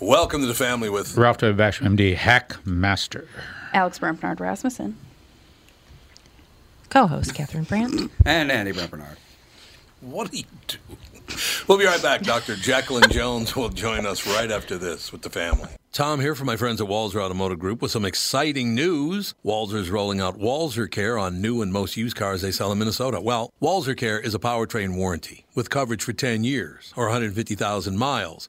Welcome to the family with Ralph W. Basham, MD, Hack Master. Alex Barnard Rasmussen. Co-host Catherine Brandt. And Andy Barnard. What do you do? We'll be right back. Dr. Jacquelin Jones will join us right after this with the family. Tom here from my friends at Walser Automotive Group with some exciting news. Walser's rolling out Walser Care on new and most used cars they sell in Minnesota. Well, Walser Care is a powertrain warranty with coverage for 10 years or 150,000 miles.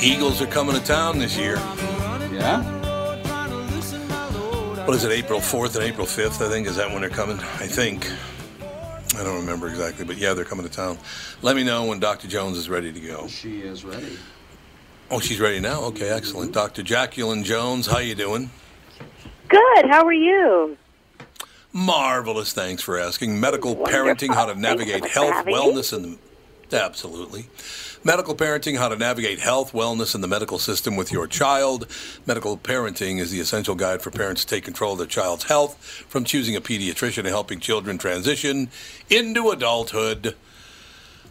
Eagles are coming to town this year. Yeah? What is it, April 4th and April 5th, I think? Is that when they're coming? I think. I don't remember exactly, but yeah, they're coming to town. Let me know when Dr. Jones is ready to go. She is ready. Oh, she's ready now? Okay, excellent. Dr. Jacquelin Jones, how you doing? Good. How are you? Marvelous. Thanks for asking. Medical Wonderful. parenting, how to navigate health, having me. wellness, and absolutely. Medical parenting, how to navigate health, wellness, and the medical system with your child. Medical parenting is the essential guide for parents to take control of their child's health, from choosing a pediatrician to helping children transition into adulthood.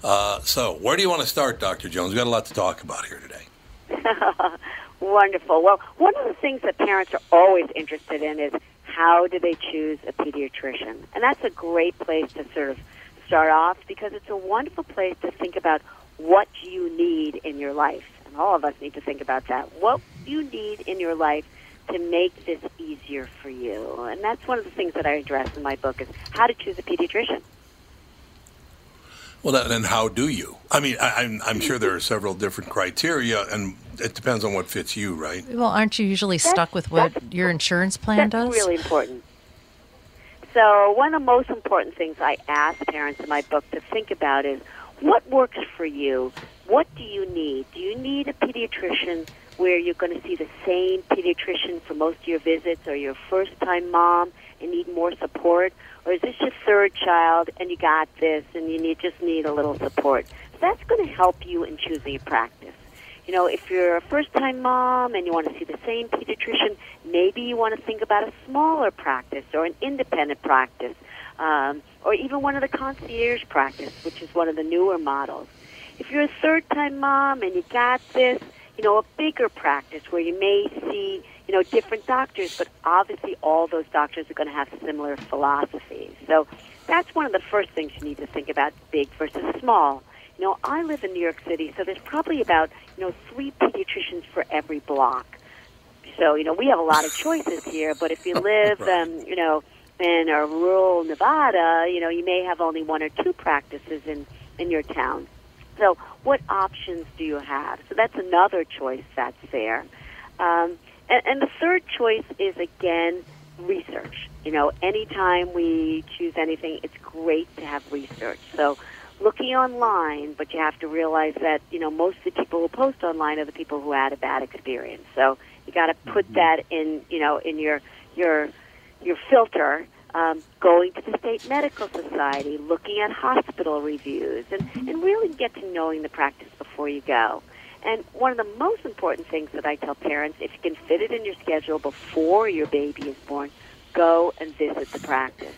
Uh, so, where do you want to start, Dr. Jones? We've got a lot to talk about here today. Wonderful. Well, one of the things that parents are always interested in is how do they choose a pediatrician? And that's a great place to sort of start off because it's a wonderful place to think about what you need in your life. And all of us need to think about that. What you need in your life to make this easier for you. And that's one of the things that I address in my book is how to choose a pediatrician. Well, then, then how do you? I mean, I, I'm, I'm sure there are several different criteria, and it depends on what fits you, right? Well, aren't you usually That's- stuck with what your insurance plan That's does? really important. So, one of the most important things I ask parents in my book to think about is what works for you? What do you need? Do you need a pediatrician where you're going to see the same pediatrician for most of your visits, or your first time mom and need more support? Or is this your third child and you got this and you need, just need a little support? So that's going to help you in choosing a practice. You know, if you're a first time mom and you want to see the same pediatrician, maybe you want to think about a smaller practice or an independent practice, um, or even one of the concierge practice, which is one of the newer models. If you're a third time mom and you got this, you know, a bigger practice where you may see, you know, different doctors, but obviously all those doctors are going to have similar philosophies. So that's one of the first things you need to think about, big versus small. You know, I live in New York City, so there's probably about, you know, three pediatricians for every block. So, you know, we have a lot of choices here, but if you live, um, you know, in a rural Nevada, you know, you may have only one or two practices in, in your town. So, what options do you have? So, that's another choice that's there. Um, and, and the third choice is, again, research. You know, anytime we choose anything, it's great to have research. So, looking online, but you have to realize that you know most of the people who post online are the people who had a bad experience. So you got to put that in you know in your your your filter. Um, going to the state medical society, looking at hospital reviews, and, and really get to knowing the practice before you go. And one of the most important things that I tell parents, if you can fit it in your schedule before your baby is born, go and visit the practice.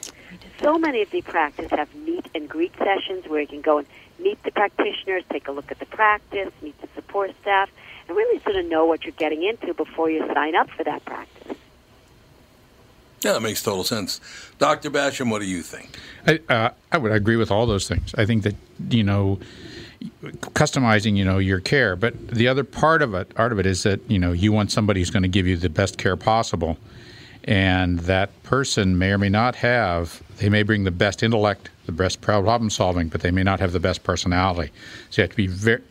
So many of the practices have meet and greet sessions where you can go and meet the practitioners, take a look at the practice, meet the support staff, and really sort of know what you're getting into before you sign up for that practice. Yeah, that makes total sense. Dr. Basham, what do you think? I, uh, I would agree with all those things. I think that you know, customizing you know your care, but the other part of it, part of it is that you know you want somebody who's going to give you the best care possible, and that person may or may not have. They may bring the best intellect, the best problem solving, but they may not have the best personality. So you have to be very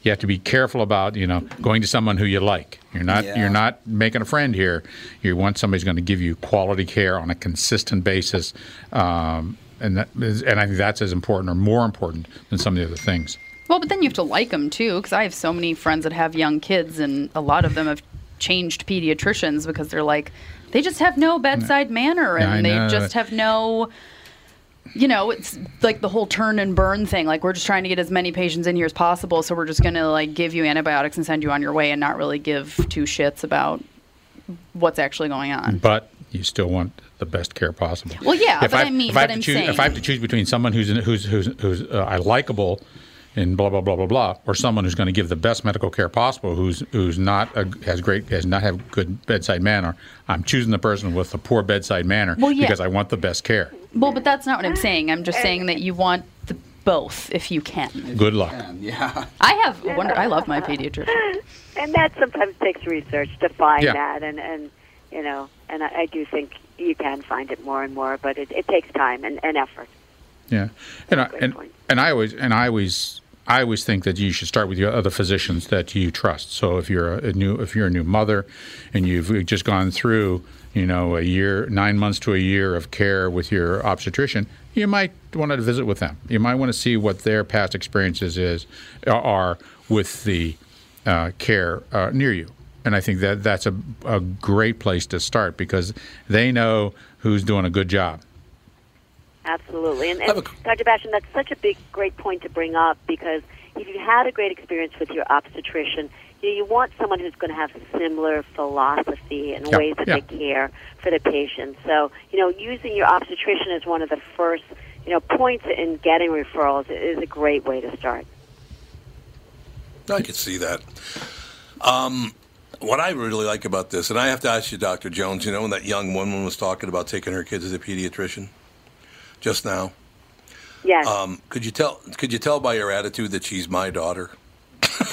you have to be careful about you know going to someone who you like. You're not Yeah. you're not making a friend here. You want somebody who's going to give you quality care on a consistent basis, um, and that is, and I think that's as important or more important than some of the other things. Well, but then you have to like them too, because I have so many friends that have young kids, and a lot of them have changed pediatricians because they're like, they just have no bedside manner, I and they just have no. You know, it's like the whole turn and burn thing. Like we're just trying to get as many patients in here as possible, so we're just going to like give you antibiotics and send you on your way, and not really give two shits about what's actually going on. But you still want the best care possible. Well, yeah, If but I mean, if I have but to I'm choose, if I have to choose between someone who's who's who's who's uh, I likable, and blah blah blah blah blah, or someone who's going to give the best medical care possible, who's who's not a, has great has not have good bedside manner, I'm choosing the person with the poor bedside manner Well, yeah. because I want the best care. Well, but that's not what I'm saying. I'm just saying that you want the both if you can. Good luck. And, yeah. I have wonder. I love my pediatrician. And that sometimes takes research to find Yeah. that, and and you know, and I, I do think you can find it more and more, but it, it takes time and, and effort. Yeah, and I, and, and I always and I always I always think that you should start with your other physicians that you trust. So if you're a, new if you're a new mother, and you've just gone through you know a year nine months to a year of care with your obstetrician, you might want to visit with them. You might want to see what their past experiences is are with the uh, care uh, near you. And I think that that's a, a great place to start because they know who's doing a good job. Absolutely. And, and a- Dr. Basham, that's such a big, great point to bring up because if you had a great experience with your obstetrician, you, know, you want someone who's going to have similar philosophy and Yeah, ways that yeah. they care for the patient. So, you know, using your obstetrician as one of the first, you know, points in getting referrals is a great way to start. I could see that. Um, what I really like about this, and I have to ask you, Dr. Jones, you know, when that young woman was talking about taking her kids to the pediatrician just now, Yes. um, could you tell? Could you tell by your attitude that she's my daughter?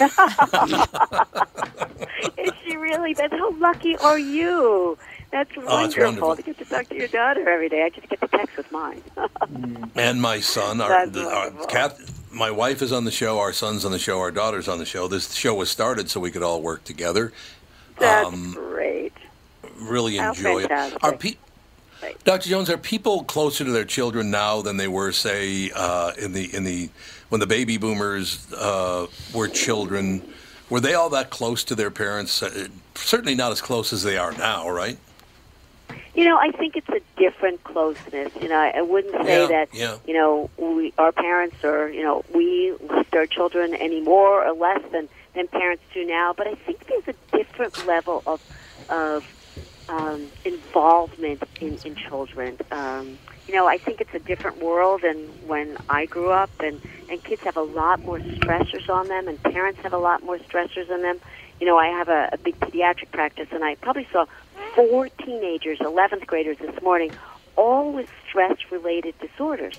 Is she really? That's how lucky are you? That's Oh, wonderful, wonderful. to get to talk to your daughter every day. I just get to text with mine. And my son, our, the, our. Kath, my wife is on the show, our son's on the show, our daughter's on the show. This show was started so we could all work together. That's Um, great. Really enjoy it. Are pe- Dr. Jones, are people closer to their children now than they were, say, uh, in the in the when the baby boomers uh, were children? Were they all that close to their parents? Uh, certainly not as close as they are now, right? You know, I think it's a different closeness. You know, I, wouldn't say Yeah, that yeah. you know we our parents or you know we loved our children any more or less than than parents do now. But I think there's a different level of of um, involvement in, in children. Um, you know, I think it's a different world than when I grew up, and and kids have a lot more stressors on them, and parents have a lot more stressors on them. You know, I have a, a big pediatric practice, and I probably saw four teenagers, 11th graders this morning, all with stress-related disorders.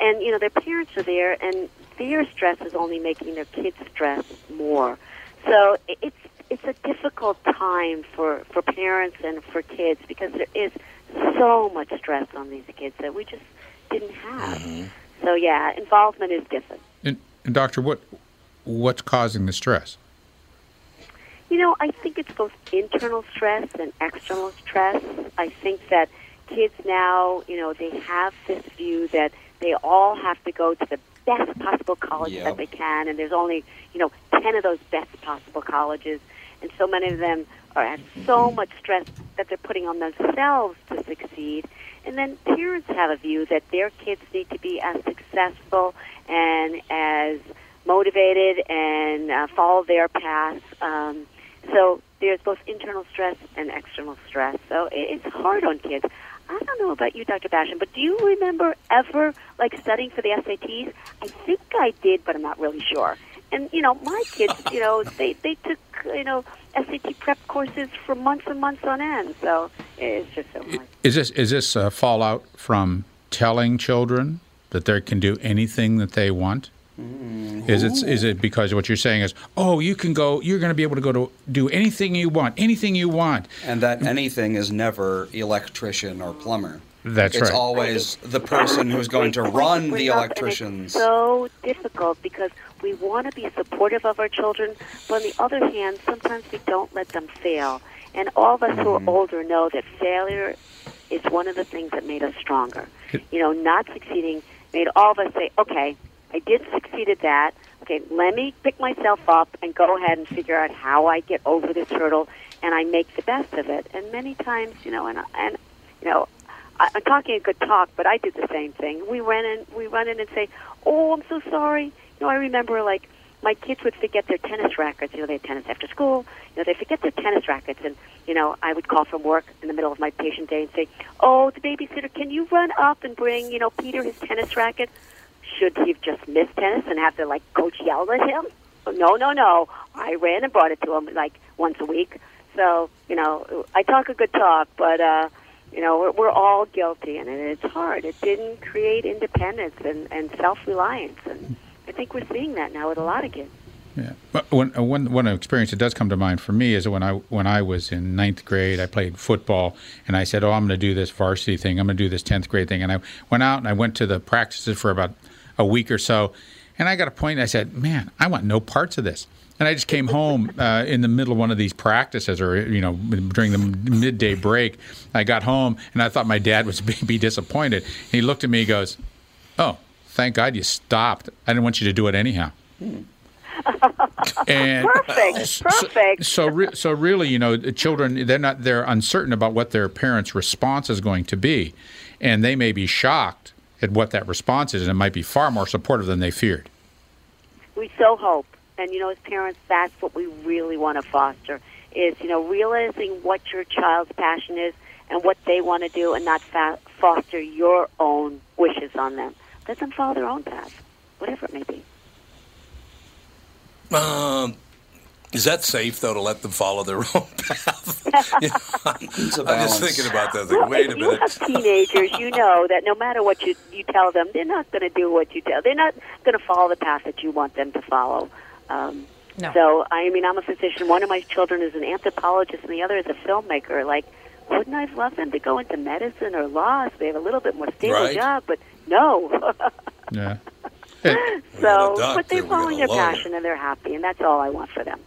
And you know, their parents are there, and their stress is only making their kids stress more. So it's it's a difficult time for for parents and for kids because there is so much stress on these kids that we just didn't have. Mm-hmm. So yeah, involvement is different. And, and doctor, what what's causing the stress? You know, I think it's both internal stress and external stress. I think that kids now, you know, they have this view that they all have to go to the best possible colleges Yep. that they can, and there's only you know ten of those best possible colleges, and so many of them are have so much stress that they're putting on themselves to succeed. And then parents have a view that their kids need to be as successful and as motivated and uh, follow their path. Um, so there's both internal stress and external stress. So it's hard on kids. I don't know about you, Dr. Basham, but do you remember ever like studying for the SATs? I think I did, but I'm not really sure. And you know, my kids, you know, they they took you know SAT prep courses for months and months on end. So it's just so hard. Is this is this a fallout from telling children that they can do anything that they want? Mm-hmm. Is it is it because what you're saying is, oh, you can go, you're going to be able to go to do anything you want, anything you want. And that anything is never electrician or plumber. That's it's right. always the person who's going to run the bring up, and electricians. So difficult because we want to be supportive of our children, but on the other hand, sometimes we don't let them fail. And all of us who Mm-hmm. are older know that failure is one of the things that made us stronger. You know, not succeeding made all of us say, okay, I did succeed at that. Okay, let me pick myself up and go ahead and figure out how I get over this hurdle and I make the best of it. And many times, you know, and and you know, I, I'm talking a good talk, but I did the same thing. We run in, we run in and say, "Oh, I'm so sorry." You know, I remember like my kids would forget their tennis rackets. You know, they had tennis after school. You know, they forget their tennis rackets, and you know, I would call from work in the middle of my patient day and say, "Oh, the babysitter, can you run up and bring you know Peter his tennis racket?" Should he have just missed tennis and have to like coach yell at him? No, no, no. I ran and brought it to him like once a week. So you know, I talk a good talk, but uh, you know, we're, we're all guilty, and it's hard. It didn't create independence and, and self reliance, and think we're seeing that now with a lot of kids. Yeah. But One, uh, one, one experience that does come to mind for me is when I when I was in ninth grade, I played football, and I said, "Oh, I'm going to do this varsity thing. I'm going to do this tenth grade thing." And I went out and I went to the practices for about a week or so, and I got a point. I said, "Man, I want no parts of this." And I just came home uh, in the middle of one of these practices, or you know, during the midday break. I got home, and I thought my dad was be disappointed. He looked at me, he goes, "Oh, thank God you stopped. I didn't want you to do it anyhow." Hmm. And Perfect, uh, so- perfect. So, re- so really, you know, the children they're not they're uncertain about what their parents' response is going to be, and they may be shocked at what that response is, and it might be far more supportive than they feared. we so hope and you know as parents that's what we really want to foster is you know realizing what your child's passion is and what they want to do and not fa- foster your own wishes on them let them follow their own path whatever it may be Um, is that safe though to let them follow their own path? You know, It's a I'm just thinking about that. well, Like, wait a if you minute. have teenagers you know that no matter what you you tell them they're not going to do what you tell they're not going to follow the path that you want them to follow um, No. So, I mean, I'm a physician. One of my children is an anthropologist, and the other is a filmmaker. Like, wouldn't I love them to go into medicine or law so they have a little bit more stable Right. job? But no. Yeah. so, We got a duck but they're there, we got following their lawyer. passion, and they're happy, and that's all I want for them.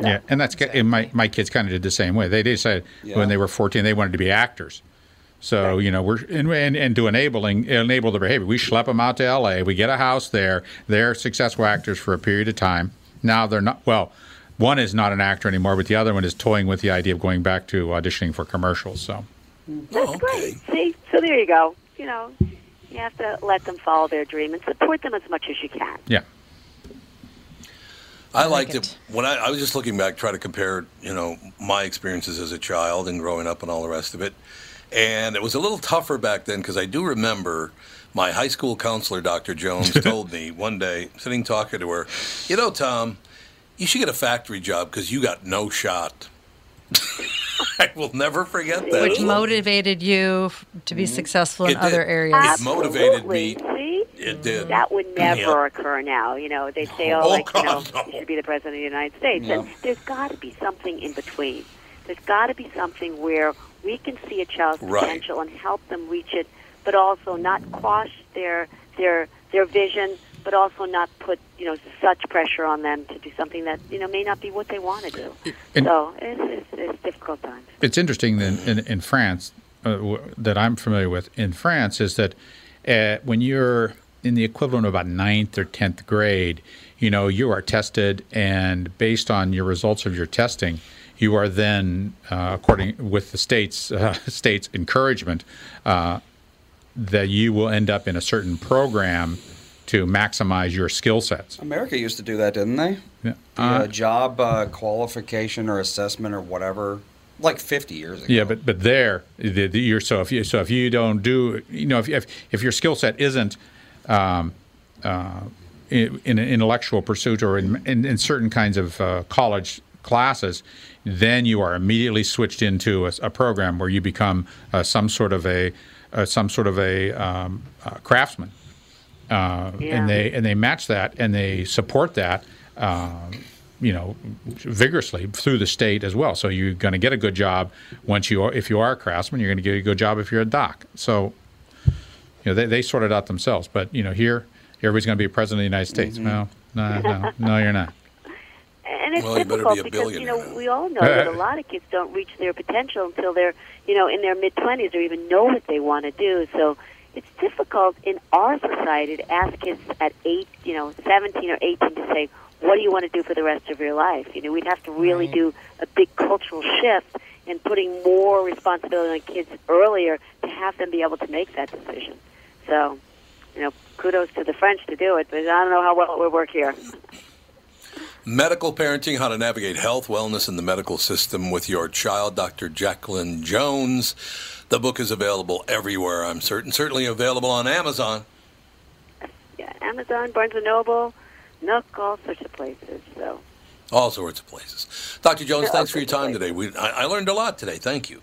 Yeah, and that's and my my kids kind of did the same way. They decided Yeah. when they were 14 they wanted to be actors. So you know we're and, and and to enabling enable their behavior. We schlep them out to L.A. We get a house there. They're successful actors for a period of time. Now they're not. Well, one is not an actor anymore, but the other one is toying with the idea of going back to auditioning for commercials. So mm-hmm. That's Oh, okay. great. See, so there you go. You know, you have to let them follow their dream and support them as much as you can. yeah, I like liked it. it when I, I was just looking back, try to compare, you know, my experiences as a child and growing up and all the rest of it. And it was a little tougher back then because I do remember my high school counselor, Dr. Jones, told me one day, sitting talking to her, you know, Tom, you should get a factory job because you got no shot. I will never forget that. Which motivated you to be mm-hmm. successful in It did. other areas. It motivated me. Absolutely. See? It did. That would never Yeah. occur now. You know, they say, oh, Oh, like, you know, no. you should be the president of the United States. And there's got to be something in between. There's got to be something where we can see a child's Right. potential and help them reach it, but also not quash their their their vision, but also not put you know such pressure on them to do something that you know may not be what they want to do. And- so it's, it's, it's difficult times. it's interesting that in, in France uh, that I'm familiar with in France is that uh, when you're in the equivalent of about ninth or tenth grade, you know, you are tested, and based on your results of your testing, you are then, uh, according with the state's uh, state's encouragement, uh, that you will end up in a certain program to maximize your skill sets. America used to do that, didn't they? Yeah. The uh, job uh, qualification or assessment or whatever, like 50 years ago. Yeah, but but there, the, the, you're so if you so if you don't do, you know, if if, if your skill set isn't um, uh, in, in an intellectual pursuit or in, in, in certain kinds of uh, college classes, then you are immediately switched into a, a program where you become uh, some sort of a uh, some sort of a um, uh, craftsman, uh, Yeah. and they and they match that and they support that. Um, you know, vigorously through the state as well. So you're going to get a good job once you are, if you are a craftsman, you're going to get a good job if you're a doc. So, you know, they, they sort it out themselves. But, you know, here, everybody's going to be president of the United States. No, no, no, no, you're not. And it's Well, you difficult be a because you know we all know that a lot of kids don't reach their potential until they're you know in their mid twenties or even know what they want to do. So it's difficult in our society to ask kids at eight, you know, seventeen or eighteen to say, "What do you want to do for the rest of your life?" You know, we'd have to really do a big cultural shift in putting more responsibility on kids earlier to have them be able to make that decision. So, you know, kudos to the French to do it, but I don't know how well it would work here. Medical Parenting How to Navigate Health, Wellness, in the Medical System with Your Child, Dr. Jacquelin Jones. The book is available everywhere, I'm certain. Certainly available on Amazon. yeah, Amazon, Barnes and Noble, Nook, all sorts of places. So All sorts of places. Dr. Jones, thanks for your time today. We, I, I learned a lot today. Thank you.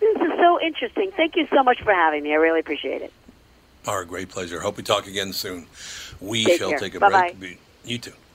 this is so interesting. Thank you so much for having me. I really appreciate it. Our great pleasure. Hope we talk again soon. We Take shall care. take a Bye-bye. break. You too.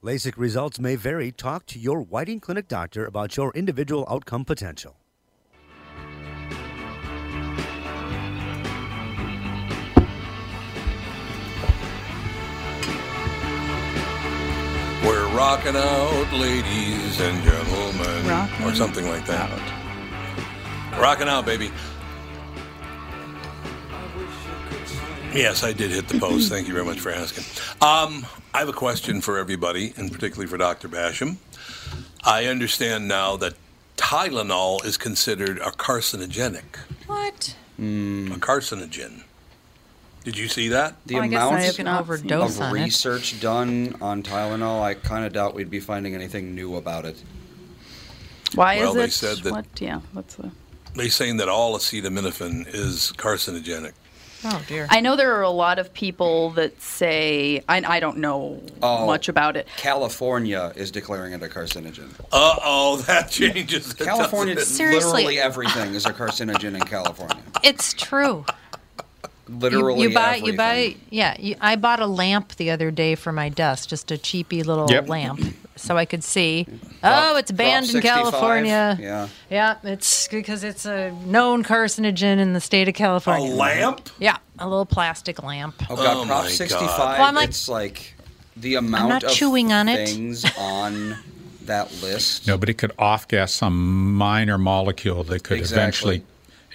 LASIK results may vary. Talk to your Whiting Clinic doctor about your individual outcome potential. We're rocking out, ladies and gentlemen. Rocking or something like that. Rocking out, baby. Yes, I did hit the post. Thank you very much for asking. Um, I have a question for everybody, and particularly for Dr. Basham. I understand now that Tylenol is considered a carcinogenic. What? A carcinogen. Did you see that? The Well, amount I have can not overdose of on it. research done on Tylenol, I kind of doubt we'd be finding anything new about it. Why Well, is they it? said that- what? Yeah. What's the? They're saying that all acetaminophen is carcinogenic. Oh dear. I know there are a lot of people that say I, I don't know Oh. much about it. California is declaring it a carcinogen. Uh oh, that changes. it, California. Seriously. literally everything is a carcinogen in California. It's true. You- Literally you, buy everything. you buy yeah you, i bought a lamp the other day for my desk just a cheapy little Yep. lamp so i could see Prop- oh it's banned in california Yeah. yeah it's because it's a known carcinogen in the state of California. A lamp? yeah a little plastic lamp Oh god, Oh Prop 65. God. Well, like- it's like the amount not of chewing on it. things on that list. No, but it could off gas some minor molecule that could Exactly. eventually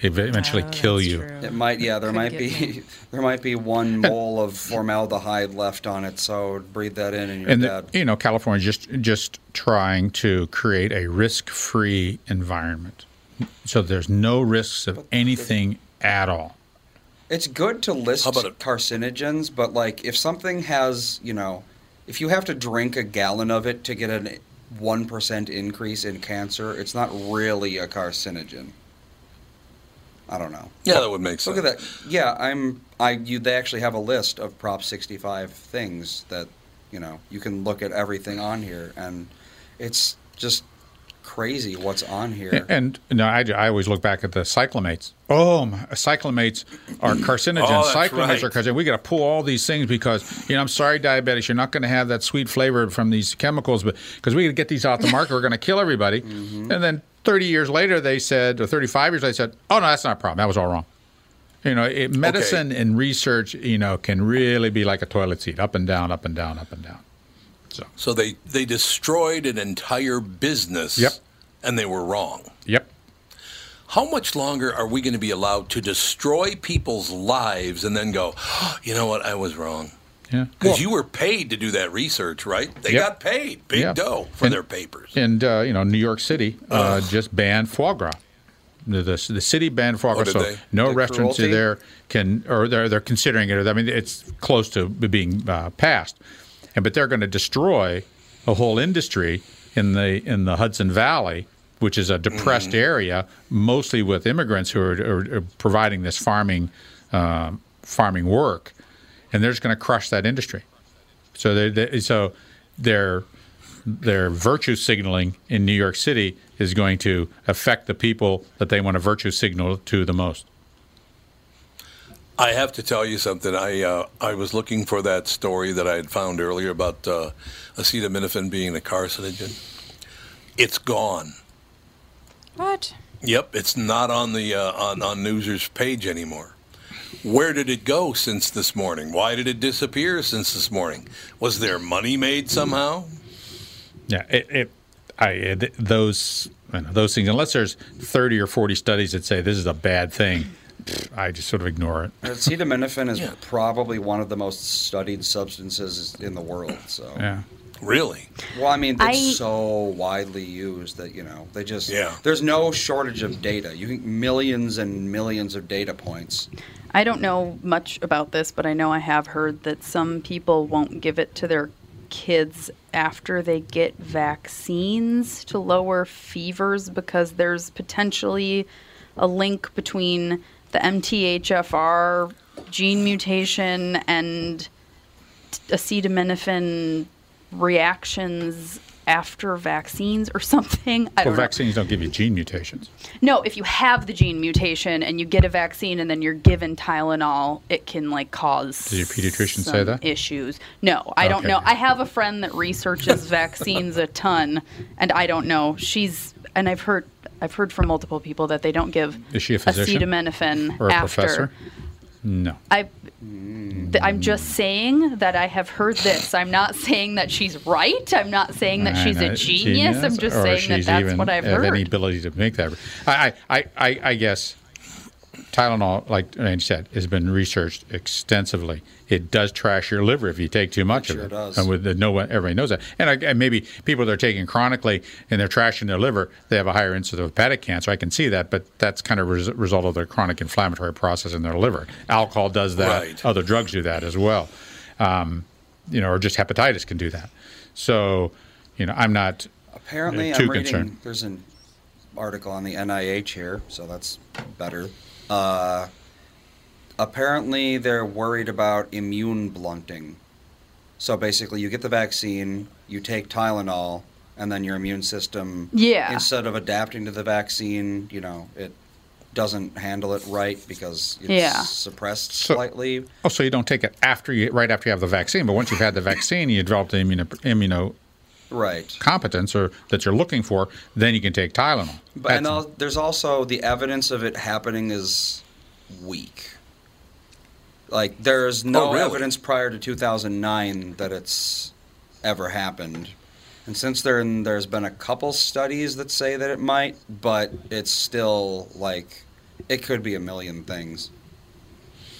eventually Oh, kill you. true. It might, yeah. There Could might be, there might be one mole of formaldehyde left on it. So breathe that in, and you're And the- dead. you know, California just just trying to create a risk-free environment, so there's no risks of anything at all. It's good to list about carcinogens, but like if something has, you know, if you have to drink a gallon of it to get a one percent increase in cancer, it's not really a carcinogen. I don't know. Yeah, that would make sense. Look at that. Yeah, I'm. I. You. They actually have a list of Prop 65 things that, you know, you can look at everything on here, and it's just crazy what's on here. And no, I, I always look back at the cyclamates. Oh, my, cyclamates are carcinogens. Oh, cyclamates right. are carcinogens. We got to pull all these things because you know I'm sorry, diabetics, you're not going to have that sweet flavor from these chemicals, but because we got to get these off the market, we're going to kill everybody. Mm-hmm. And then 30 years later, they said, or 35 years, they said, oh no, that's not a problem. That was all wrong. You know, it, medicine and research, you know, can really be like a toilet seat, up and down, up and down, up and down. So they they destroyed an entire business. Yep. And they were wrong. Yep. How much longer are we going to be allowed to destroy people's lives and then go, "Oh, you know what, I was wrong? Yeah. Because you were paid to do that research, right? They Yep. got paid big Yep. dough for And- their papers. And uh, you know, New York City uh, just banned foie gras. The, the, the city banned foie Oh, gras, did so they? no The restaurants cruelty? there can, or they're they're considering it. I mean, it's close to being uh, passed, and but they're going to destroy a whole industry in the in the Hudson Valley, which is a depressed Mm-hmm. area, mostly with immigrants who are, are, are providing this farming um farming work, and they're just going to crush that industry. So they, they so their their virtue signaling in New York City is going to affect the people that they want to virtue signal to the most. I have to tell you something. I uh, I was looking for that story that I had found earlier about uh, acetaminophen being a carcinogen. It's gone. what Yep, it's not on the uh, on on Newser's page anymore. Where did it go since this morning? Why did it disappear since this morning? Was there money made somehow? Yeah, it, it I it, those you know, those things unless there's 30 or 40 studies that say this is a bad thing, I just sort of ignore it. Acetaminophen is Yeah. probably one of the most studied substances in the world. So, Yeah. Really? well, I mean, it's I- so widely used that you know they just Yeah. There's no shortage of data. You can millions and millions of data points. I don't know much about this, but I know I have heard that some people won't give it to their kids after they get vaccines to lower fevers because there's potentially a link between the MTHFR gene mutation and acetaminophen reactions after vaccines or something. I Well, don't know. vaccines don't give you gene mutations. No, if you have the gene mutation and you get a vaccine and then you're given Tylenol, it can like cause. Did your pediatrician say that? Issues. No, I don't know. I have a friend that researches vaccines a ton, and I don't know. She's and I've heard I've heard from multiple people that they don't give Is she a physician? acetaminophen Or a after. professor? No. I, th- I'm just saying that I have heard this. I'm not saying that she's right. I'm not saying that I she's know, a genius. I'm just saying that that's what I've have heard. any ability to make that. I, I, I, I guess Tylenol, like Randy said, has been researched extensively. It does trash your liver if you take too much sure of it. does. And with the, no one, everybody knows that. And, I, and maybe people that are taking chronically and they're trashing their liver, they have a higher incidence of hepatic cancer. I can see that, but that's kind of a res- result of their chronic inflammatory process in their liver. Alcohol does that. Right. Other drugs do that as well. Um, you know, or just hepatitis can do that. So, you know, I'm not Apparently, too I'm reading. concerned. There's an article on the NIH here, so that's better. Uh, apparently they're worried about immune blunting. So basically, you get the vaccine, you take Tylenol, and then your immune system, Yeah. instead of adapting to the vaccine, you know, it doesn't handle it right because it's Yeah. suppressed So- slightly. Oh, so you don't take it after you, right after you have the vaccine, but once you've had the vaccine, you develop the immuno, immuno Right. competence or that you're looking for, then you can take Tylenol. But and al- there's also the evidence of it happening is weak. Like there's no Oh, really? evidence prior to 2009 that it's ever happened. And since then, there's been a couple studies that say that it might, but it's still like it could be a million things.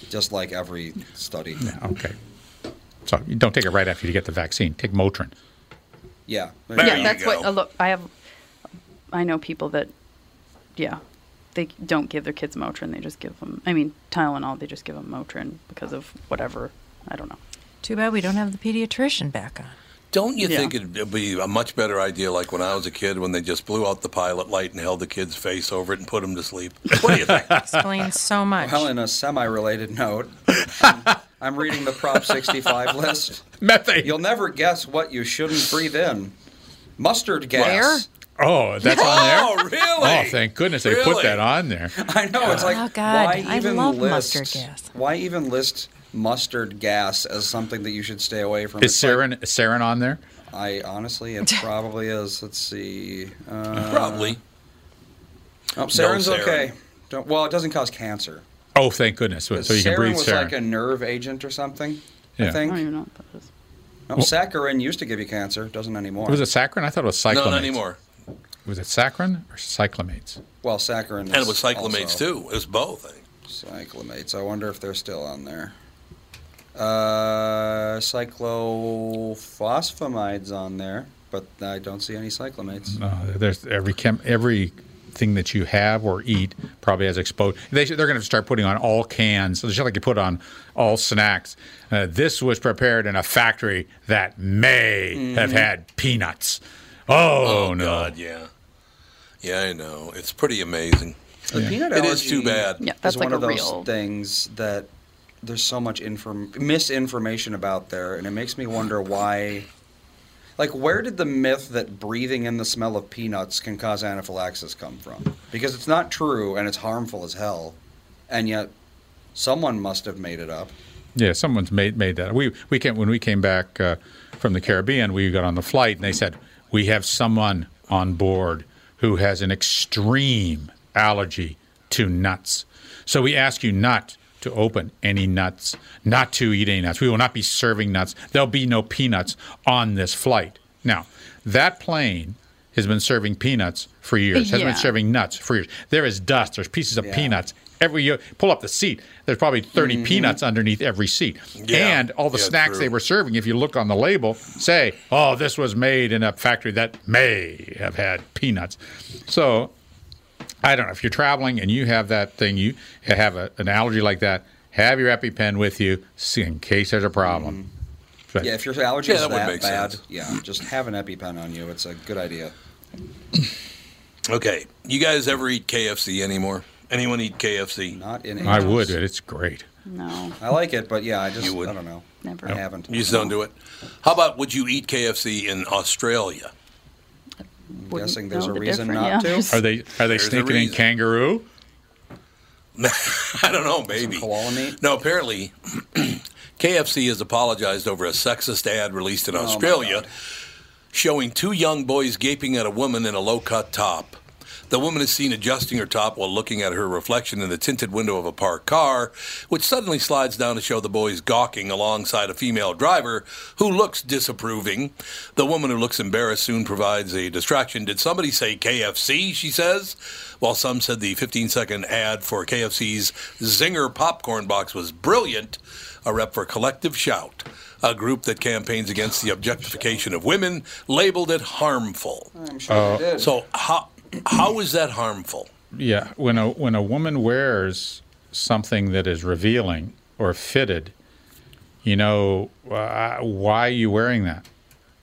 Just like every study. Yeah, okay. So don't take it right after you get the vaccine. Take Motrin. Yeah. There yeah, you that's go. what. Uh, look, I have. I know people that, yeah, they don't give their kids Motrin. They just give them. I mean, Tylenol. They just give them Motrin because of whatever. I don't know. Too bad we don't have the pediatrician back on. Don't you Yeah. think it'd be a much better idea, like when I was a kid, when they just blew out the pilot light and held the kid's face over it and put him to sleep? What do you think? Explains so much. Well, in a semi-related note, I'm, I'm reading the Prop 65 list. Methane. You'll never guess what you shouldn't breathe in. Mustard gas. Oh, that's on there. oh, really? Oh, thank goodness they put that on there. I know it's like Oh, God. why I even love list mustard gas. why even list mustard gas as something that you should stay away from? Is It's like- sarin, is sarin on there? I honestly, it probably is. Let's see. Uh, Probably. Oh, sarin's sarin. okay. Don't, well, it doesn't cause cancer. Oh, thank goodness. So you can sarin breathe was sarin. like a nerve agent or something. Yeah. I I think. don't even know what that is. No, saccharin used to give you cancer. Doesn't anymore. was it saccharin? I thought it was cyclamates. No, not anymore. Was it saccharin or cyclamates? Well, saccharin. And it was cyclamates also too. It was both. I think. Cyclamates. I wonder if they're still on there. Uh, cyclophosphamide's on there, but I don't see any cyclamates. No, there's every chem, everything that you have or eat probably has exposed. They, they're going to start putting on all cans, just like you put on all snacks. Uh, this was prepared in a factory that may have had peanuts. Oh, Oh, no! God, yeah. Yeah, I know. It's pretty amazing. The peanut allergy is too bad. Yeah, that's like one a of those real. things that there's so much inform- misinformation about there, and it makes me wonder why. Like, where did the myth that breathing in the smell of peanuts can cause anaphylaxis come from? Because it's not true, and it's harmful as hell, and yet someone must have made it up. Yeah, someone's made made that. We we came when we came back uh, from the Caribbean. We got on the flight, and they said we have someone on board who has an extreme allergy to nuts. So we ask you not to open any nuts, not to eat any nuts. We will not be serving nuts. There'll be no peanuts on this flight. Now, that plane has been serving peanuts for years. Has Yeah. been serving nuts for years. There is dust. There's pieces of Yeah. peanuts every year. Pull up the seat. There's probably 30 mm-hmm. peanuts underneath every seat. Yeah. And all the Yeah, snacks true. they were serving, if you look on the label, say, "Oh, this was made in a factory that may have had peanuts." So, I don't know if you're traveling and you have that thing, you have a, an allergy like that. Have your EpiPen with you see, in case there's a problem. Mm-hmm. But- Yeah, if your allergy Yeah, is that that bad, sense. yeah, just have an EpiPen on you. It's a good idea. Okay. You guys ever eat KFC anymore? Anyone eat KFC? Not in. I would. It's great. No, I like it, but yeah, I just You would? I don't know. never. I haven't. You just don't do it. How about would you eat KFC in Australia? Wouldn't guessing there's a the reason not Yeah. to. Are they are they There's sneaking in kangaroo? I don't know, maybe. koala meat? No, apparently KFC has apologized over a sexist ad released in Oh, Australia God. showing two young boys gaping at a woman in a low cut top. The woman is seen adjusting her top while looking at her reflection in the tinted window of a parked car, which suddenly slides down to show the boys gawking alongside a female driver who looks disapproving. The woman who looks embarrassed soon provides a distraction. Did somebody say KFC? She says. While some said the 15 second ad for KFC's Zinger popcorn box was brilliant, a rep for Collective Shout, a group that campaigns against the objectification of women, labeled it harmful. I'm sure they uh, did. So how how is that harmful? Yeah, when a when a woman wears something that is revealing or fitted, you know, uh, why are you wearing that?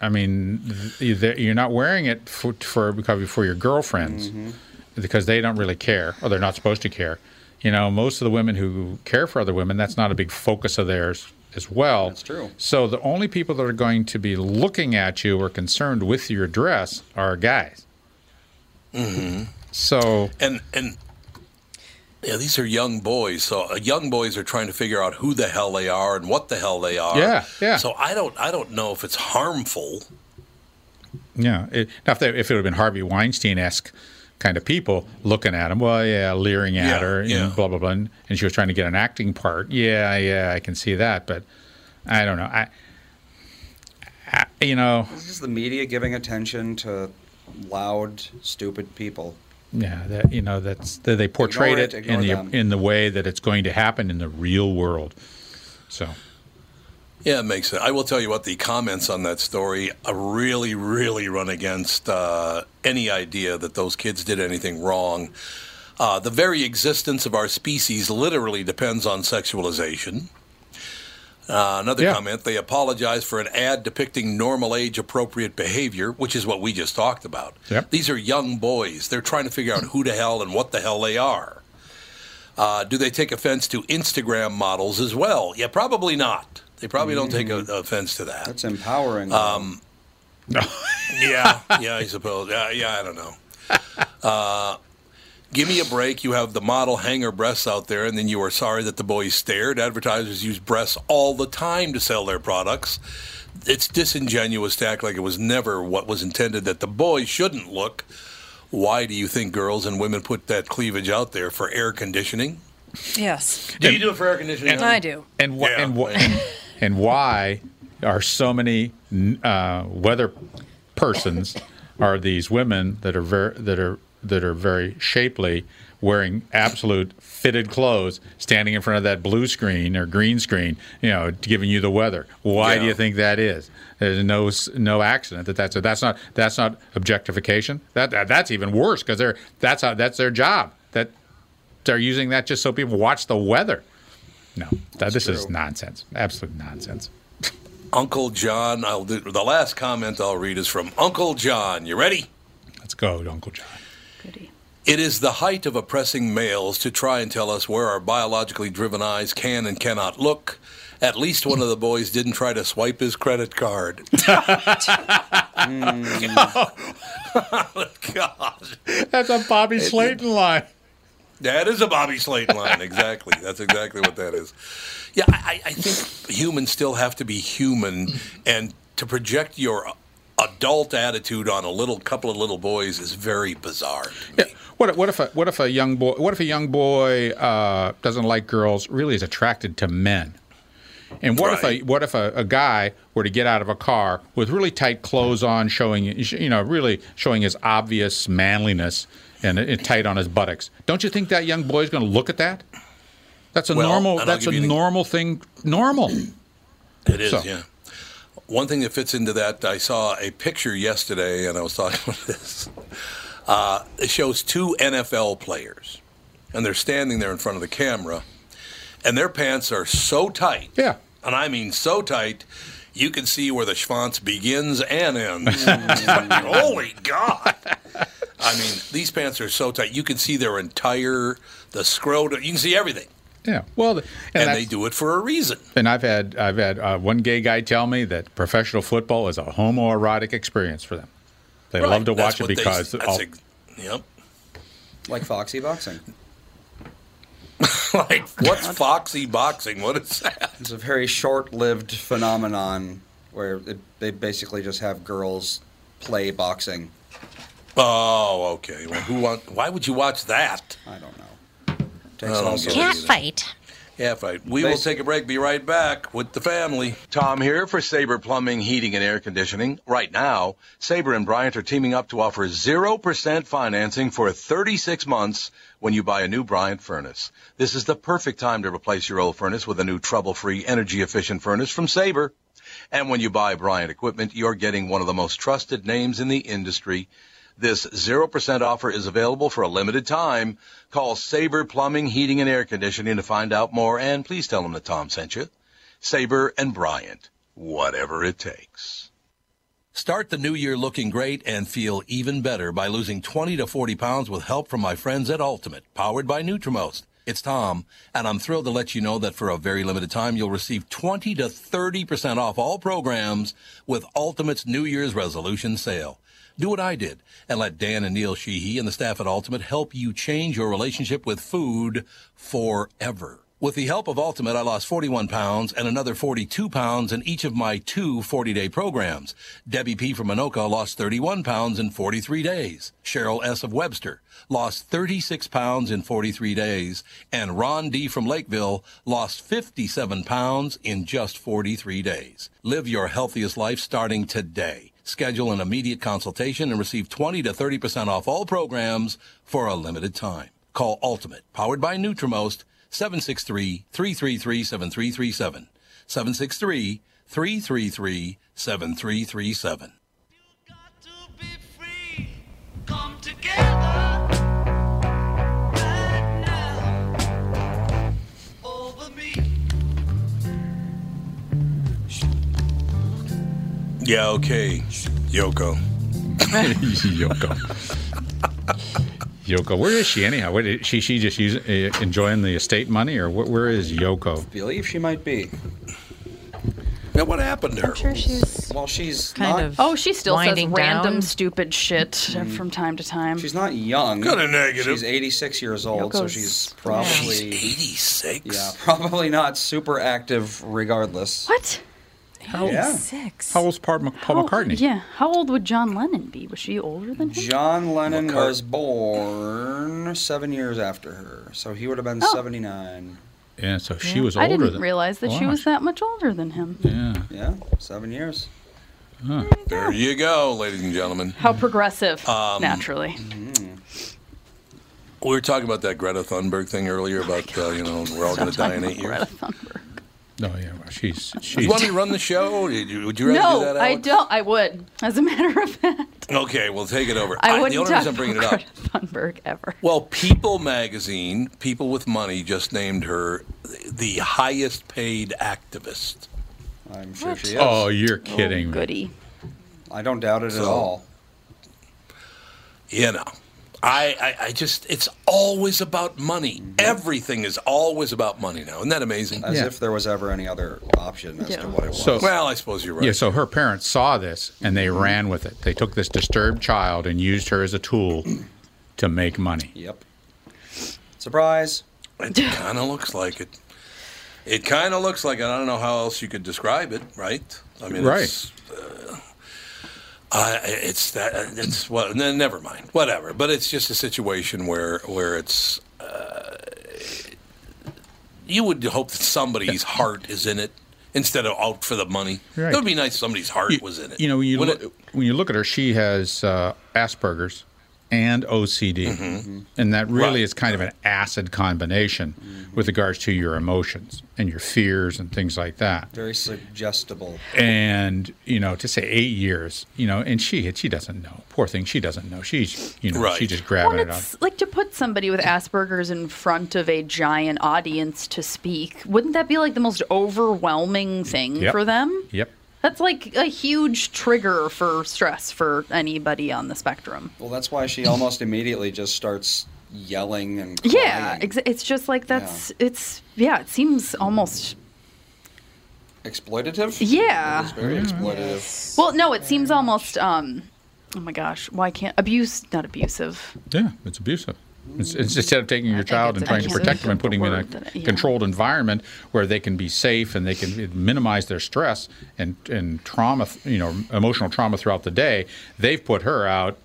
I mean, th- you're not wearing it for, for because for your girlfriends because they don't really care or they're not supposed to care. you know, most of the women who care for other women, that's not a big focus of theirs as well. That's true. So the only people that are going to be looking at you or concerned with your dress are guys. Mm-hmm. So And and yeah, these are young boys. So uh, young boys are trying to figure out who the hell they are and what the hell they are. Yeah, yeah. So I don't I don't know if it's harmful. Yeah. It, now, if, they, if it would have been Harvey Weinstein esque kind of people looking at him, well, yeah, leering at Yeah, her, yeah. and blah, blah, blah. And, and she was trying to get an acting part. Yeah, yeah, I can see that. But I don't know. I, I you know, This is the media giving attention to loud, stupid people. yeah, that, you know, that's that they portrayed it, it, in the them. in the way that it's going to happen in the real world. So, Yeah, it makes sense. I will tell you what the comments on that story uh, really, really run against uh, any idea that those kids did anything wrong. Uh, the very existence of our species literally depends on sexualization. Uh, another Yeah. comment, they apologize for an ad depicting normal age appropriate behavior, which is what we just talked about. Yep. These are young boys. They're trying to figure out who the hell and what the hell they are. Uh, do they take offense to Instagram models as well? Yeah, probably not. They probably don't take a, offense to that. That's empowering. Um, yeah, yeah, I suppose. Yeah, yeah, I don't know. Uh, give me a break. You have the model hanger breasts out there, and then you are sorry that the boys stared. Advertisers use breasts all the time to sell their products. It's disingenuous to act like it was never what was intended that the boys shouldn't look. Why do you think girls and women put that cleavage out there for air conditioning? Yes, Do you do it for air conditioning? I do. and wh- Yeah. and, wh- and and why are so many uh, weather persons are these women that are very that are that are very shapely wearing absolute fitted clothes standing in front of that blue screen or green screen you know giving you the weather why do you think that is there's no no accident that that's that's not that's not objectification that, that that's even worse because they're that's how that's their job that they're using that just so people watch the weather no, that, this is nonsense. Absolute nonsense. Uncle John, I'll do, the last comment I'll read is from Uncle John. You ready? Let's go, Uncle John. Goody. It is the height of oppressing males to try and tell us where our biologically driven eyes can and cannot look. At least one of the boys didn't try to swipe his credit card. Hmm. God. That's a Bobby Slayton line. That is a Bobby Slayton line, exactly. That's exactly what that is. Yeah, I, I think humans still have to be human, and to project your adult attitude on a little couple of little boys is very bizarre. Yeah. What, if- what if a what if a young boy what if a young boy uh, doesn't like girls really is attracted to men? And what if a what if a, a guy were to get out of a car with really tight clothes on, showing you know really showing his obvious manliness and, and tight on his buttocks? Don't you think that young boy is going to look at that? That's a Well, normal. That's a give you an- normal thing. Normal. It is, So- yeah. One thing that fits into that, I saw a picture yesterday, and I was talking about this. Uh, it shows two NFL players, and they're standing there in front of the camera, and their pants are so tight, Yeah. and I mean so tight, you can see where the schwanz begins and ends. Holy God! I mean, these pants are so tight, you can see their entire the scrotum. You can see everything, Yeah. Well, and, and they do it for a reason. And I've had I've had uh, one gay guy tell me that professional football is a homoerotic experience for them. They Right, love to that's watch it what they- because all, ex- yep. like Foxy Boxing. like what's foxy boxing? What is that? It's a very short-lived phenomenon where it, they basically just have girls play boxing. Oh, okay. Well, who want? Why would you watch that? I don't know. Takes I don't all get sorts it. of- Cat fight. Yeah, right. We will take a break. Be right back with the family. Tom here for Sabre Plumbing, Heating, and Air Conditioning. Right now, Sabre and Bryant are teaming up to offer 0% financing for 36 months when you buy a new Bryant furnace. This is the perfect time to replace your old furnace with a new trouble-free, energy-efficient furnace from Sabre. And when you buy Bryant equipment, you're getting one of the most trusted names in the industry. This 0% offer is available for a limited time. Call Sabre Plumbing, Heating, and Air Conditioning to find out more, and please tell them that Tom sent you. Sabre and Bryant, whatever it takes. Start the new year looking great and feel even better by losing 20 to 40 pounds with help from my friends at Ultimate, powered by Nutrimost. It's Tom, and I'm thrilled to let you know that for a very limited time, you'll receive 20 to 30% off all programs with Ultimate's New Year's resolution sale. Do what I did and let Dan and Neil Sheehy and the staff at Ultimate help you change your relationship with food forever. With the help of Ultimate, I lost 41 pounds and another 42 pounds in each of my two 40-day programs. Debbie P. from Anoka lost 31 pounds in 43 days. Cheryl S. of Webster lost 36 pounds in 43 days. And Ron D. from Lakeville lost 57 pounds in just 43 days. Live your healthiest life starting today. Schedule an immediate consultation and receive 20 to 30% off all programs for a limited time. Call Ultimate, powered by Nutrimost, 763-333-7337. 763-333-7337. Yeah, okay. Yoko. Yoko. Yoko, where is she anyhow? What, is she she just use, uh, enjoying the estate money, or wh- where is Yoko? believe she might be. Now, what happened to her? I'm sure she's Well, she's kind not, of. Oh, she still says winding random down. stupid shit from time to time. She's not young. Kinda negative. She's 86 years old, so Yoko's- she's probably 86? yeah, probably not super active regardless. what? Yeah. Six. How old's Paul, Paul How- McCartney? Yeah. How old would John Lennon be? Was she older than him? John Lennon McCart- was born seven years after her, so he would have been Oh. 79. Yeah, so she was I didn't than, realize that she was that much older than him. Yeah. Yeah, seven years. There you go, ladies and gentlemen. How progressive, Um, naturally. We were talking about that Greta Thunberg thing earlier about, uh, you know, we're all going to die in eight years. Greta Thunberg. No, yeah, well, she's You want me to run the show? Would you, would you rather do No, I don't. I would. As a matter of fact, Okay, well, take it over. I the wouldn't only talk reason I'm bringing it up. Thunberg ever. Well, People magazine, People with Money, just named her the highest paid activist. I'm sure she is. Oh, you're oh, kidding me. Goody. I don't doubt it at all. You know, I, I, I just, it's always about money. Mm-hmm. Everything is always about money now. Isn't that amazing? As Yeah. if there was ever any other option as Yeah. to what it was. So- Well, I suppose you're right. Yeah, so her parents saw this and they mm-hmm. ran with it. They took this disturbed child and used her as a tool to make money. yep. Surprise. It kind of looks like it. It kind of looks like it. I don't know how else you could describe it, right? I mean, Right. It's, uh, it's that. It's well. Never mind. Whatever. But it's just a situation where where it's. Uh, you would hope that somebody's heart is in it instead of out for the money. Right. It would be nice if somebody's heart was in it. You know, when you look, when you look at her, she has uh, Asperger's and OCD, mm-hmm. mm-hmm. and that really Right. is kind of an acid combination mm-hmm. with regards to your emotions and your fears and things like that. Very suggestible. And you know, to say eight years, you know, and she she doesn't know. Poor thing, she doesn't know. She's you know, Right. she's just grabbing and it it's on. like to put somebody with Asperger's in front of a giant audience to speak. Wouldn't that be like the most overwhelming thing Yep. for them? Yep. That's like a huge trigger for stress for anybody on the spectrum. Well, that's why she almost immediately just starts yelling and Yeah, crying. exa- it's just like that's it's yeah. It seems almost exploitative. Yeah. It's very exploitative. well. No, it seems almost. um Oh my gosh, why can't abuse? Not abusive. Yeah, it's abusive. It's, it's instead of taking your think child and trying to protect them and putting them in a yeah. controlled environment where they can be safe and they can minimize their stress and, and trauma, you know, emotional trauma throughout the day. They've put her out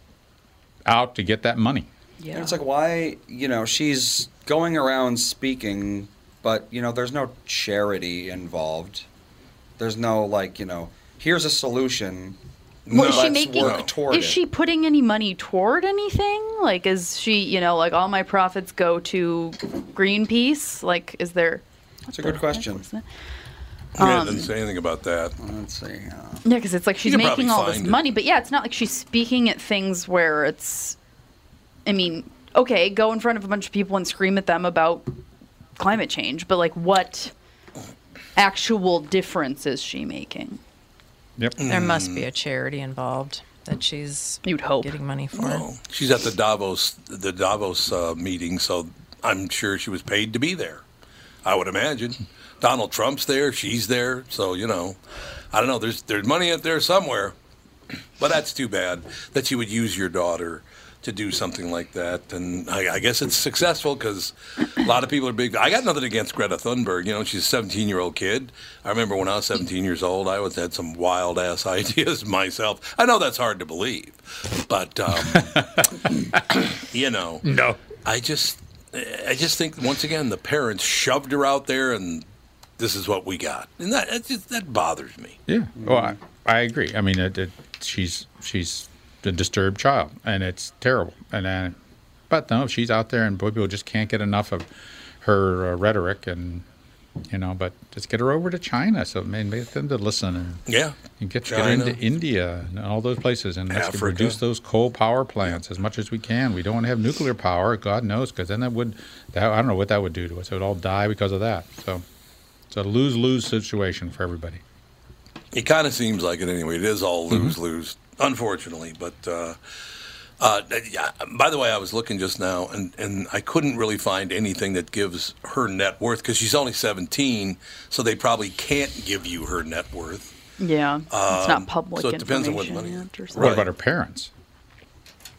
out to get that money. Yeah. And it's like, why, you know, she's going around speaking, but, you know, there's no charity involved. There's no, like, you know, here's a solution. Well, is she making? work toward Is she putting any money toward anything? Like, is she, you know, like all my profits go to Greenpeace? Like, is there? That's a good question. yeah, Um, didn't say anything about that. Let's see. Uh, Yeah, because it's like she's making all this it. money, but yeah, it's not like she's speaking at things where it's. I mean, okay, go in front of a bunch of people and scream at them about climate change, but like, what actual difference is she making? Yep. There must be a charity involved that she's You'd hope. getting money for. No, she's at the Davos the Davos uh, meeting, so I'm sure she was paid to be there. I would imagine. Donald Trump's there, she's there, so you know, I don't know. There's there's money out there somewhere, but that's too bad that you would use your daughter to do something like that. And I, I guess it's successful because a lot of people are big. I got nothing against Greta Thunberg. You know, she's a 17 year old kid. I remember when I was 17 years old, I was had some wild ass ideas myself. I know that's hard to believe, but um, you know, No. I just, I just think once again the parents shoved her out there, and this is what we got, and that that, just, that bothers me. Yeah. Well, I, I agree. I mean, it, it, she's she's a disturbed child, and it's terrible. And uh, but no, she's out there, and boy, people just can't get enough of her uh, rhetoric, and you know. But just get her over to China, so maybe get them to listen, and, Yeah, and get, get her China. into India and all those places, and let's reduce those coal power plants as much as we can. We don't want to have nuclear power, God knows, because then that would, that, I don't know what that would do to us. It would all die because of that. So it's a lose lose situation for everybody. It kind of seems like it anyway. It is all Mm-hmm. lose lose, unfortunately. But uh, uh, yeah, by the way, I was looking just now, and, and I couldn't really find anything that gives her net worth because she's only 17, so they probably can't give you her net worth. Yeah, it's Um, not public so it depends on what money- yet or What about her parents?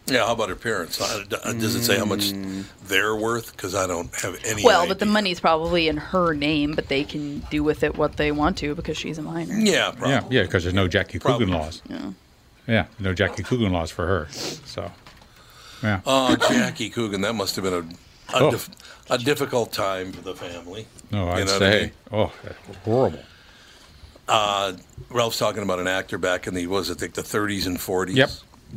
Yeah, how about her parents? Uh, d- uh, does it say how much Mm. they're worth? Because I don't have any. Well, but the money's probably in her name, but they can do with it what they want to because she's a minor. Yeah, probably. Yeah, yeah, because there's no Jackie Probably. Coogan laws. Yeah. Yeah, no Jackie Coogan laws for her. So, yeah. Oh, Jackie Coogan, that must have been a a, Oh. dif- a difficult time for the family. No, I'd know what I say, mean? oh, that's horrible. Uh, Ralph's talking about an actor back in the was it, I think the 30s and 40s. Yep.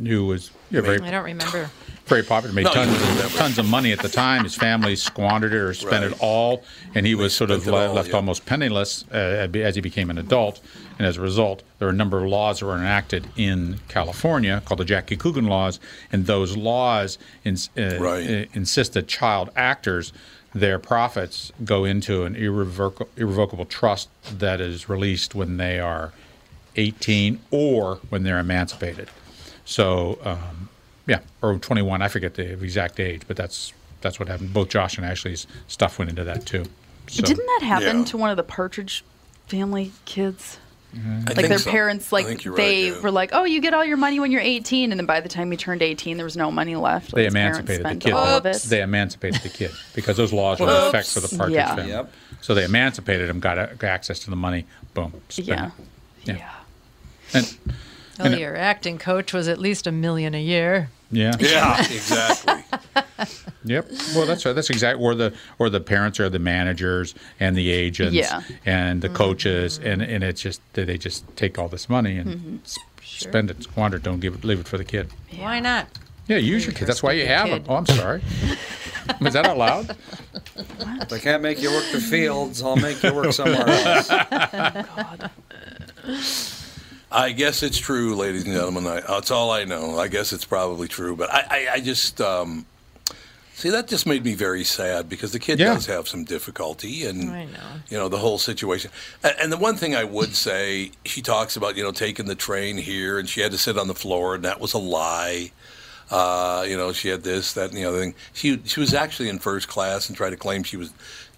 Who was yeah, very I don't remember. Very popular, made No, tons of, tons of money at the time. His family squandered it or spent Right. it all, and he was sort of le- all, left yeah. almost penniless uh, as he became an adult. And as a result, there were a number of laws that were enacted in California called the Jackie Coogan laws, and those laws ins- uh, Right. uh, insist that child actors. Their profits go into an irrevoca- irrevocable trust that is released when they are 18 or when they're emancipated. So, um, yeah, or 21. I forget the exact age, but that's that's what happened. Both Josh and Ashley's stuff went into that too. So, Didn't that happen Yeah. to one of the Partridge family kids? Mm-hmm. I Like their so. parents, like they right, yeah. were like, "Oh, you get all your money when you're 18," and then by the time he turned 18, there was no money left. they emancipated the kid. All of it. They emancipated the kid because those laws were in effect for the Partridge Yeah. family. Yep. So they emancipated him, got, a, got access to the money. Boom. spent yeah. it. yeah, And, Oh, And- your acting coach was at least a million a year. yeah. Yeah, exactly. Yep. Well, that's right. That's exactly or the or the parents are the managers and the agents Yeah. and the mm-hmm. coaches and and it's just they they just take all this money and mm-hmm. s- spend it, squander it, don't give it, leave it for the kid. Why not? Yeah, use your kid. That's why you have them. Oh, I'm sorry. Is that out loud? If they can't make you work the fields, I'll make you work somewhere else. I guess it's true, ladies and gentlemen. I, that's all I know. I guess it's probably true, but I, I, I just um, see that just made me very sad because the kid Yeah. does have some difficulty, and I know. you know the whole situation. And, and the one thing I would say, she talks about you know taking the train here, and she had to sit on the floor, and that was a lie. Uh, you know, she had this, that, and the other thing. She she was actually in first class and tried to claim she was.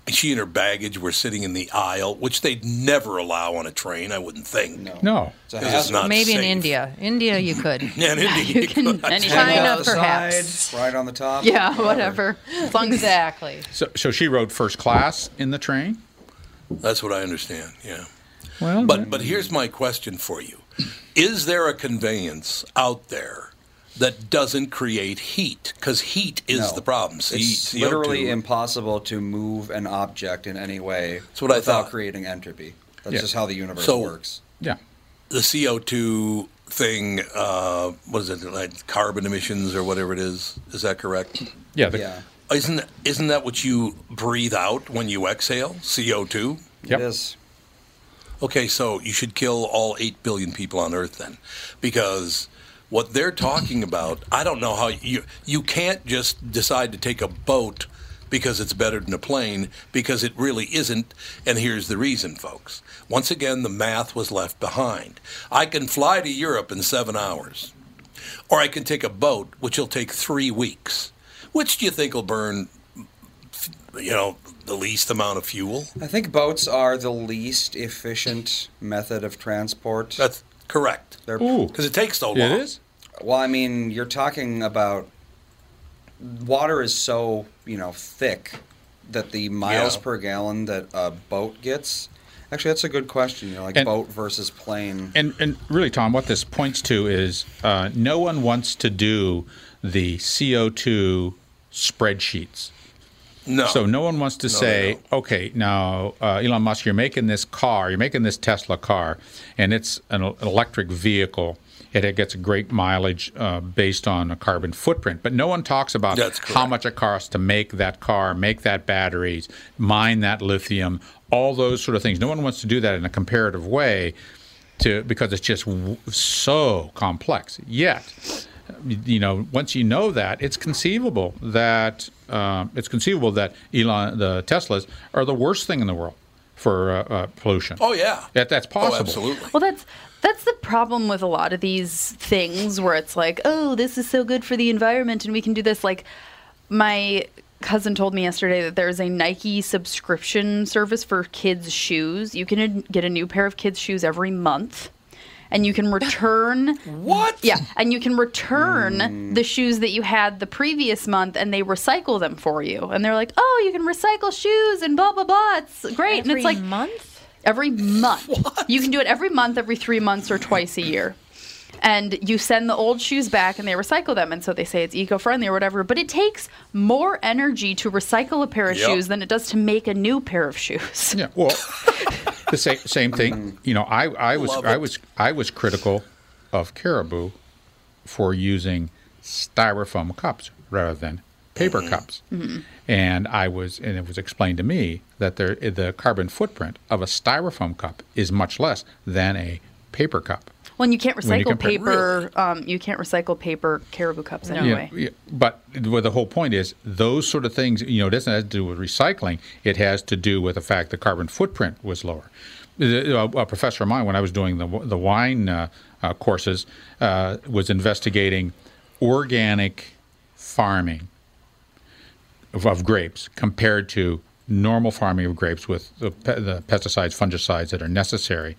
She and her baggage were sitting in the aisle, which they'd never allow on a train. I wouldn't think. No. No. It's a it's not Maybe in. India. India, you could. Yeah, in India, you can could. anytime. China, Off the perhaps. side, right on the top. Yeah, whatever. As long as Exactly. So so she rode first class in the train. That's what I understand. Yeah. Well, But but here's my question for you: Is there a conveyance out there that doesn't create heat? Because heat is No. the problem. C- It's CO2. literally impossible to move an object in any way That's what I thought. creating entropy. That's Yeah. just how the universe So- works. yeah. the CO2 thing. Uh, what is it? Like carbon emissions or whatever it is. Is that correct? Yeah. The, yeah, Isn't isn't that what you breathe out when you exhale? CO2. Yep. it is. Okay, so you should kill all 8 billion people on Earth then. Because what they're talking about, I don't know how you you can't just decide to take a boat because it's better than a plane because it really isn't and here's the reason folks. Once again the math was left behind. I can fly to Europe in 7 hours. Or I can take a boat which will take 3 weeks. Which do you think will burn you know, the least amount of fuel. I think boats are the least efficient method of transport. That's correct. Ooh, Because it takes so long. it is. Well, I mean, you're talking about water is so you know thick that the miles Yeah. per gallon that a boat gets. Actually, that's a good question. You know, like And- boat versus plane. And and really, Tom, what this points to is uh, no one wants to do the CO two spreadsheets. No. So no one wants to No, say, okay, now uh, Elon Musk, you're making this car, you're making this Tesla car, and it's an, electric vehicle. It gets a great mileage uh, based on a carbon footprint, but no one talks about how much it costs to make that car, make that batteries, mine that lithium, all those sort of things. No one wants to do that in a comparative way, to because it's just w- so complex. Yet, you know, once you know that, it's conceivable that uh, it's conceivable that Elon, the Teslas, are the worst thing in the world for uh, uh, pollution. Oh yeah. That that's Oh, possible. absolutely. Well, that's that's the problem with a lot of these things where it's like, oh, this is so good for the environment, and we can do this. Like, my cousin told me yesterday that there's a Nike subscription service for kids' shoes. You can get a new pair of kids' shoes every month. And you can return What? Yeah, and you can return the shoes that you had the previous month, and they recycle them for you. And they're like, "Oh, you can recycle shoes and blah blah blah. It's great." and it's like every month. every month. You can do it every month, every three months, or twice a year. And you send the old shoes back and they recycle them. And so they say it's eco friendly or whatever. But it takes more energy to recycle a pair of Yep. shoes than it does to make a new pair of shoes. Yeah. Well, the same same thing. You know, I I was I was I was critical of Caribou for using styrofoam cups rather than paper Mm-hmm. cups. And I was and it was explained to me that there the carbon footprint of a styrofoam cup is much less than a paper cup. When you can't When you recycle compare- paper, um, you can't recycle paper caribou cups anyway. Yeah, yeah, but well, the whole point is those sort of things. You know, it doesn't have to do with recycling. It has to do with the fact the carbon footprint was lower. A, a professor of mine, when I was doing the the wine uh, uh, courses, uh, was investigating organic farming of, of grapes compared to normal farming of grapes with the, pe- the pesticides, fungicides that are necessary.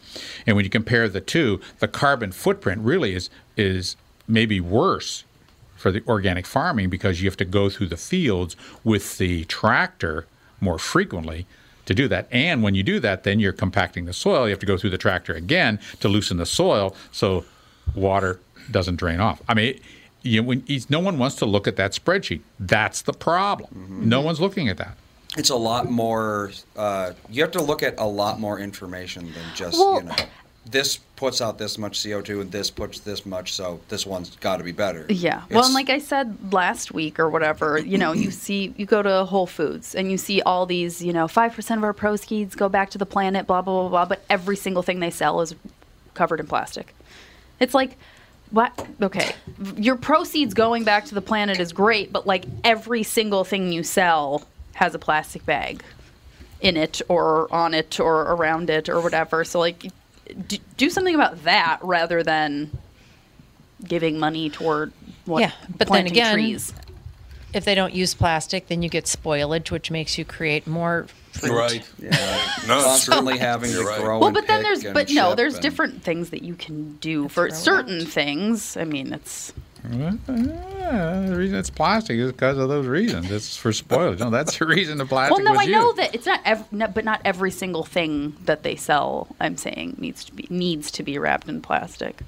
And when you compare the two, the carbon footprint really is is maybe worse for the organic farming because you have to go through the fields with the tractor more frequently to do that. And when you do that, then you're compacting the soil. You have to go through the tractor again to loosen the soil so water doesn't drain off. I mean, you, when, no one wants to look at that spreadsheet. That's the problem. Mm-hmm. No one's looking at that. It's a lot more. Uh, you have to look at a lot more information than just Well- you know. This puts out this much CO two and this puts this much, so this one's got to be better. Yeah. Well, and like I said last week or whatever, you know, you see, you go to Whole Foods and you see all these, you know, 5% of our proceeds go back to the planet, blah, blah, blah, blah, but every single thing they sell is covered in plastic. It's like, what? Okay. Your proceeds going back to the planet is great, but like every single thing you sell has a plastic bag in it or on it or around it or whatever. So, like, do, do something about that rather than giving money toward what Yeah, but then planting again- trees. If they don't use plastic, then you get spoilage, which makes you create more fruit. Right. Yeah, No, it's true. constantly having to You're right. grow. Well, and but then pick there's but no, there's and- different things that you can do for certain out. things. I mean, it's Uh, the reason it's plastic is because of those reasons. It's for spoilage. No, that's the reason the plastic well, no, I know that it's not, ev- no, but not every single thing that they sell. I'm saying needs to be needs to be wrapped in plastic.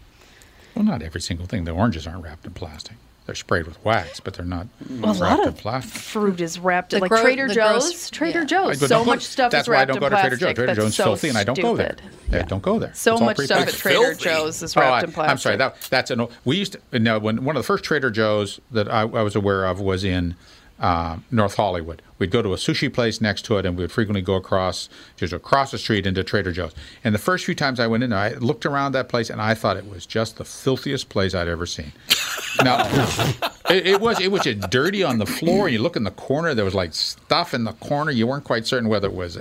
Well, not every single thing. The oranges aren't wrapped in plastic. They're sprayed with wax, but they're not Well, a wrapped lot in of plastic. fruit is wrapped The like gro- Trader Joe's. gross- Trader yeah. Joe's. But So don't go- much stuff That's is why I wrapped don't in go to Trader plastic. Joe's. Trader that's Joe's so filthy, and I don't go there. stupid. Yeah, don't go there. So It's much stuff at Trader filthy. Joe's is Oh, wrapped I, in plastic. I'm sorry. That that's an. We used to, no when one of the first Trader Joe's that I, I was aware of was in uh, North Hollywood. We'd go to a sushi place next to it, and we would frequently go across just across the street into Trader Joe's. And the first few times I went in there, I looked around that place, and I thought it was just the filthiest place I'd ever seen. now, it, it was it was just dirty on the floor. You look in the corner, there was like stuff in the corner. You weren't quite certain whether it was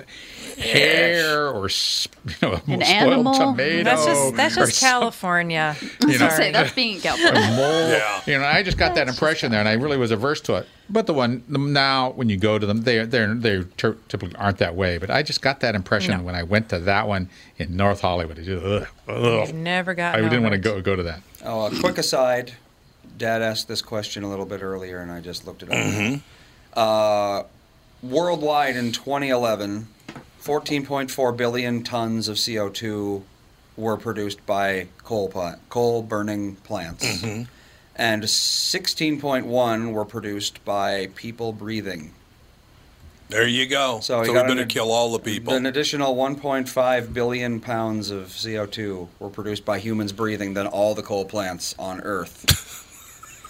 hair or you know, An spoiled animal? tomato. That's just that's just California. You know, Say that's being in California. mole. Yeah. You know, I just got that impression there, and I really was averse to it. But the one the, now, when you go to them, they they they typically aren't that way. But I just got that impression when I went to that one in North Hollywood. It just, ugh, ugh. You've never got. I didn't want to go go to that. Oh, a quick aside. Dad asked this question a little bit earlier, and I just looked it up. Uh, worldwide in 2011, 14.4 billion tons of CO2 were produced by coal plant, coal burning plants, and 16.1 were produced by people breathing. There you go. So, So, we got better an- kill all the people. An additional 1.5 billion pounds of CO2 were produced by humans breathing than all the coal plants on Earth.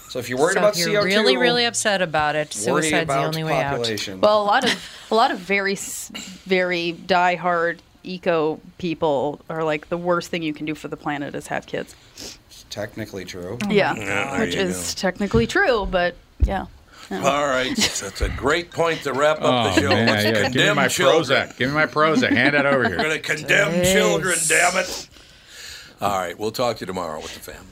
So if you're worried so about if you're CO2, really, really upset about it, worry suicide's the about only way out. Well, a lot of a lot of very s- very diehard eco people are like the worst thing you can do for the planet is have kids. It's technically true. Oh yeah, Yeah, which is go. technically true, but yeah. All right, that's a great point to wrap up Oh the show. man, Let's yeah, give me my children. Prozac. Give me my Prozac. Hand that over here. We're going to condemn children, damn it. All right, we'll talk to you tomorrow with the family.